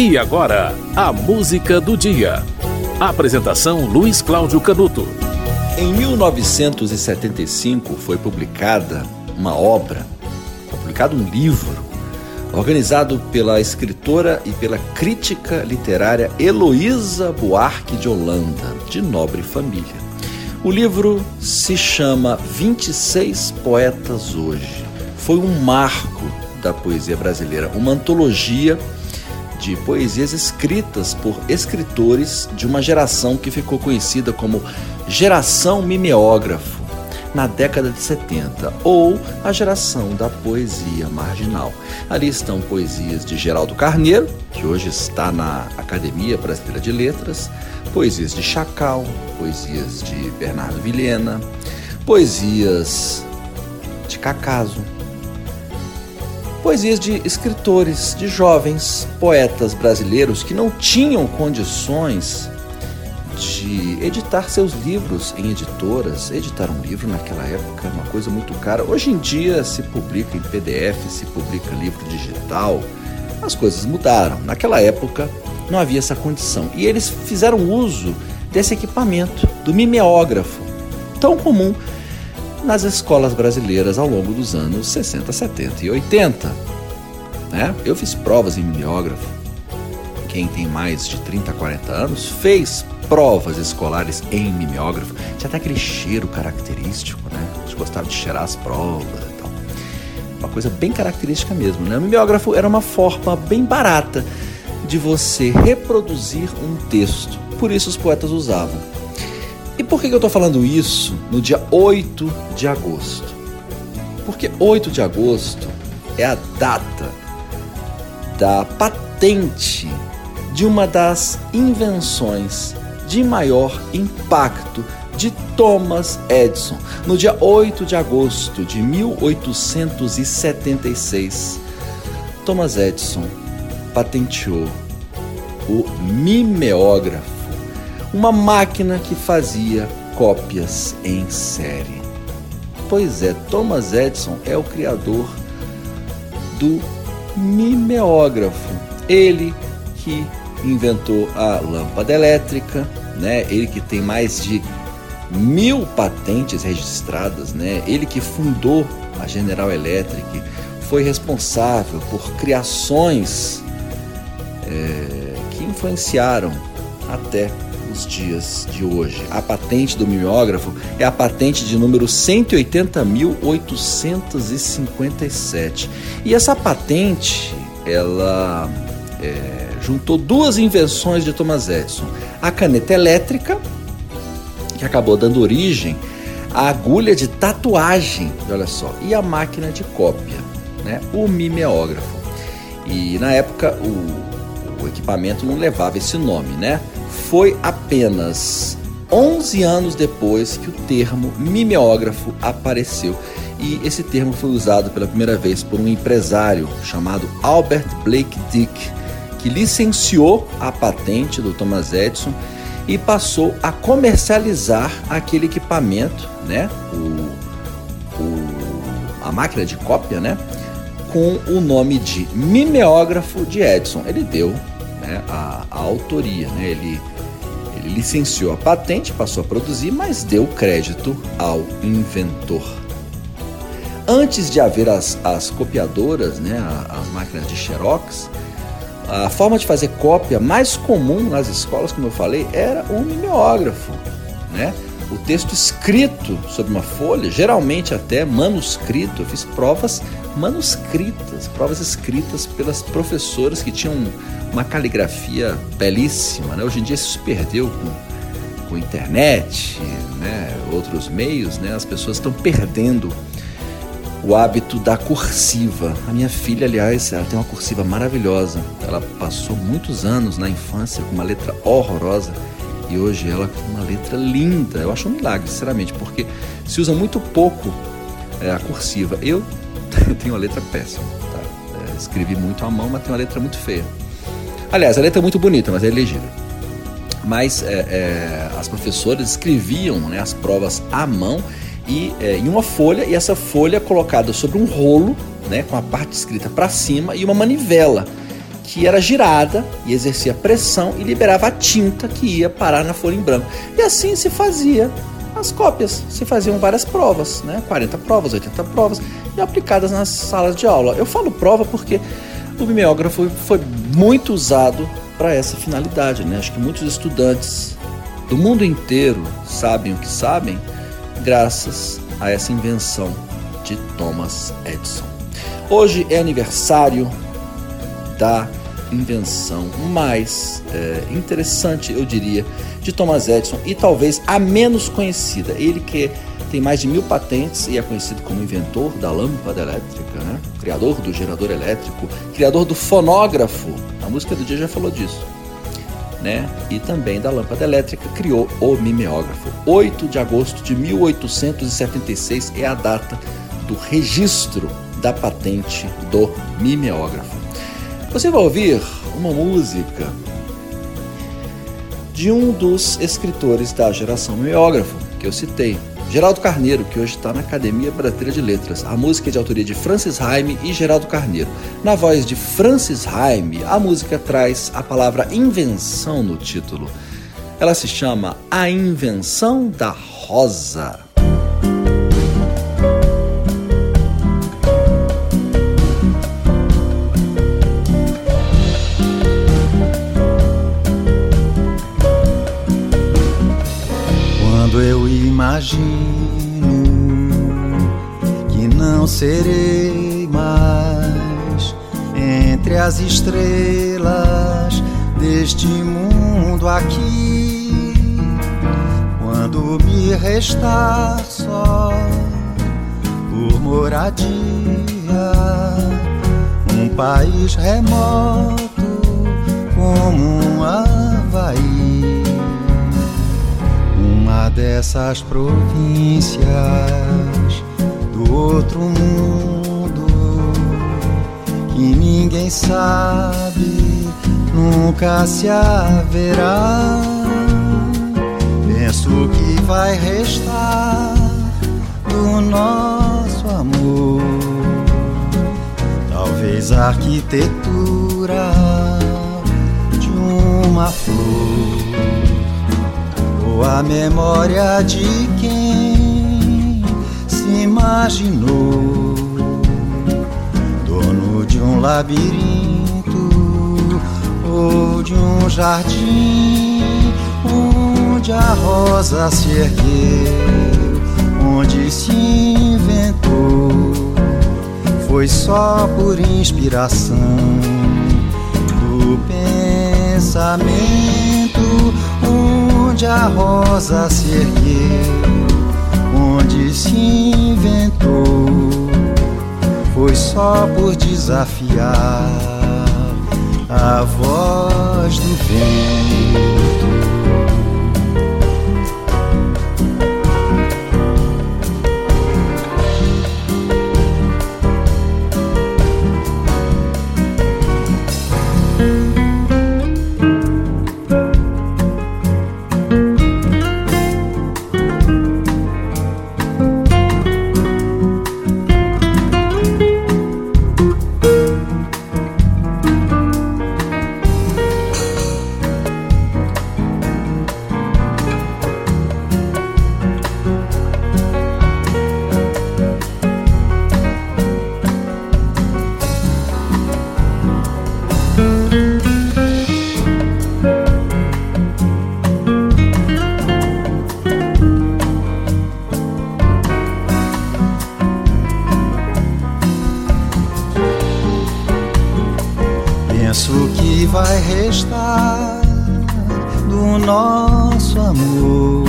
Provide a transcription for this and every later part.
E agora, a música do dia. Apresentação Luiz Cláudio Canuto. Em 1975 foi publicada uma obra, foi publicado um livro, organizado pela escritora e pela crítica literária Heloísa Buarque de Holanda, de nobre família. O livro se chama 26 Poetas Hoje. Foi um marco da poesia brasileira, uma antologia de poesias escritas por escritores de uma geração que ficou conhecida como geração mimeógrafo na década de 70, ou a geração da poesia marginal. Ali estão poesias de Geraldo Carneiro, que hoje está na Academia Brasileira de Letras, poesias de Chacal, poesias de Bernardo Vilhena, poesias de Cacaso, poesias de escritores, de jovens poetas brasileiros que não tinham condições de editar seus livros em editoras. Editar um livro naquela época é uma coisa muito cara. Hoje em dia se publica em PDF, se publica livro digital. As coisas mudaram. Naquela época não havia essa condição. E eles fizeram uso desse equipamento, do mimeógrafo, tão comum nas escolas brasileiras ao longo dos anos 60, 70 e 80. Né? Eu fiz provas em mimeógrafo. Quem tem mais de 30, 40 anos fez provas escolares em mimeógrafo. Tinha até aquele cheiro característico, né? A gente gostava de cheirar as provas e tal. Uma coisa bem característica mesmo, né? O mimeógrafo era uma forma bem barata de você reproduzir um texto. Por isso os poetas usavam. E por que eu estou falando isso no dia 8 de agosto? Porque 8 de agosto é a data da patente de uma das invenções de maior impacto de Thomas Edison. No dia 8 de agosto de 1876, Thomas Edison patenteou o mimeógrafo uma máquina que fazia cópias em série. Pois é, Thomas Edison é o criador do mimeógrafo. Ele que inventou a lâmpada elétrica, né? Ele que tem mais de mil patentes registradas, né? Ele que fundou a General Electric, foi responsável por criações é, que influenciaram até os dias de hoje. A patente do mimeógrafo é a patente de número 180.857. E essa patente, ela é, juntou duas invenções de Thomas Edison: a caneta elétrica, que acabou dando origem à agulha de tatuagem, olha só, e a máquina de cópia, né? o mimeógrafo. E na época o, o equipamento não levava esse nome, né? Foi apenas 11 anos depois que o termo mimeógrafo apareceu. E esse termo foi usado pela primeira vez por um empresário chamado Albert Blake Dick, que licenciou a patente do Thomas Edison e passou a comercializar aquele equipamento, né? O, o, a máquina de cópia, né? Com o nome de mimeógrafo de Edison. Ele deu né, a, a autoria, né? Ele licenciou a patente, passou a produzir, mas deu crédito ao inventor. Antes de haver as, as copiadoras, né, as máquinas de Xerox, a forma de fazer cópia mais comum nas escolas, como eu falei, era o mimeógrafo. Né? O texto escrito sobre uma folha, geralmente até manuscrito, eu fiz provas manuscritas, provas escritas pelas professoras que tinham uma caligrafia belíssima. Né? Hoje em dia isso se perdeu com, com internet, né? outros meios, né? as pessoas estão perdendo o hábito da cursiva. A minha filha, aliás, ela tem uma cursiva maravilhosa. Ela passou muitos anos na infância com uma letra horrorosa e hoje ela com uma letra linda. Eu acho um milagre, sinceramente, porque se usa muito pouco é, a cursiva. Eu tenho uma letra péssima, tá? É, escrevi muito à mão, mas tem uma letra muito feia. Aliás, a letra é muito bonita, mas é legível. Mas é, é, as professoras escreviam né, as provas à mão e é, em uma folha, e essa folha colocada sobre um rolo, né, com a parte escrita para cima e uma manivela que era girada e exercia pressão e liberava a tinta que ia parar na folha em branco. E assim se fazia as cópias. Se faziam várias provas, né? 40 provas, 80 provas, e aplicadas nas salas de aula. Eu falo prova porque o mimeógrafo foi muito usado para essa finalidade, né? Acho que muitos estudantes do mundo inteiro sabem o que sabem graças a essa invenção de Thomas Edison. Hoje é aniversário da invenção mais é, interessante, eu diria, de Thomas Edison e talvez a menos conhecida. Ele que tem mais de mil patentes e é conhecido como inventor da lâmpada elétrica, né? criador do gerador elétrico, criador do fonógrafo. A música do dia já falou disso. Né? E também da lâmpada elétrica, criou o mimeógrafo. 8 de agosto de 1876 é a data do registro da patente do mimeógrafo. Você vai ouvir uma música de um dos escritores da geração mimeógrafo que eu citei, Geraldo Carneiro, que hoje está na Academia Brasileira de Letras. A música é de autoria de Francis Haime e Geraldo Carneiro. Na voz de Francis Haime, a música traz a palavra invenção no título. Ela se chama A Invenção da Rosa. Imagino que não serei mais entre as estrelas deste mundo aqui. Quando me restar só por moradia, um país remoto dessas províncias do outro mundo que ninguém sabe, nunca se haverá. Penso que vai restar do nosso amor, talvez a arquitetura de uma flor a memória de quem se imaginou dono de um labirinto ou de um jardim onde a rosa se ergueu, onde se inventou. Foi só por inspiração do pensamento onde a rosa se ergueu, onde se inventou, foi só por desafiar a voz do vento. vai restar do nosso amor?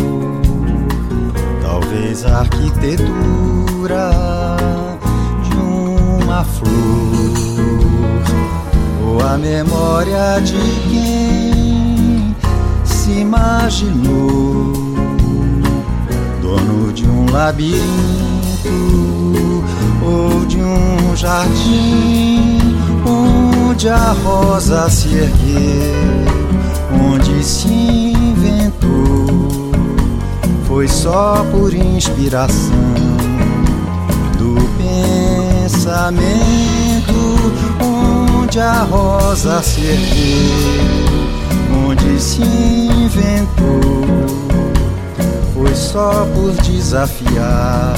Talvez a arquitetura de uma flor ou a memória de quem se imaginou dono de um labirinto ou de um jardim inspiração do pensamento onde a rosa se ergueu, onde se inventou, foi só por desafiar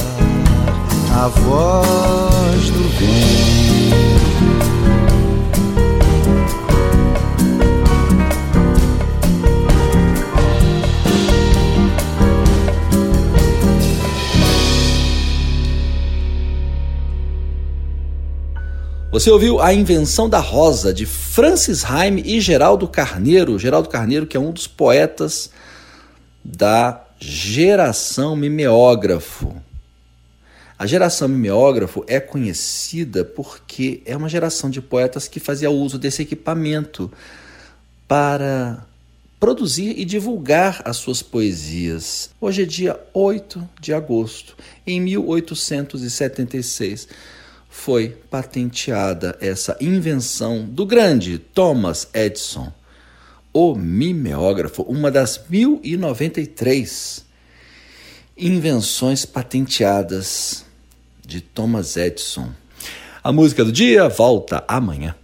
a voz Você ouviu A Invenção da Rosa, de Francis Haime e Geraldo Carneiro. Geraldo Carneiro, que é um dos poetas da geração mimeógrafo. A geração mimeógrafo é conhecida porque é uma geração de poetas que fazia uso desse equipamento para produzir e divulgar as suas poesias. Hoje é dia 8 de agosto, em 1876 foi patenteada essa invenção do grande Thomas Edison, o mimeógrafo, uma das 1093 invenções patenteadas de Thomas Edison. A música do dia volta amanhã.